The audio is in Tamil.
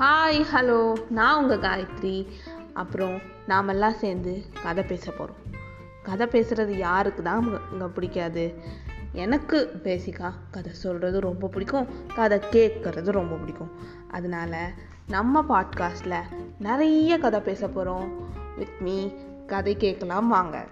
ஹாய் ஹலோ நான் உங்கள் காயத்ரி. அப்புறம் நாமெல்லாம் சேர்ந்து கதை பேச போகிறோம் கதை பேசுகிறது யாருக்கு தான் இங்கே பிடிக்காது. எனக்கு பேசிக்காக கதை சொல்கிறது ரொம்ப பிடிக்கும். கதை கேட்குறது ரொம்ப பிடிக்கும். அதனால நம்ம பாட்காஸ்டில் நிறைய கதை பேச போகிறோம் வித் மீ கதை கேட்கலாம் வாங்க.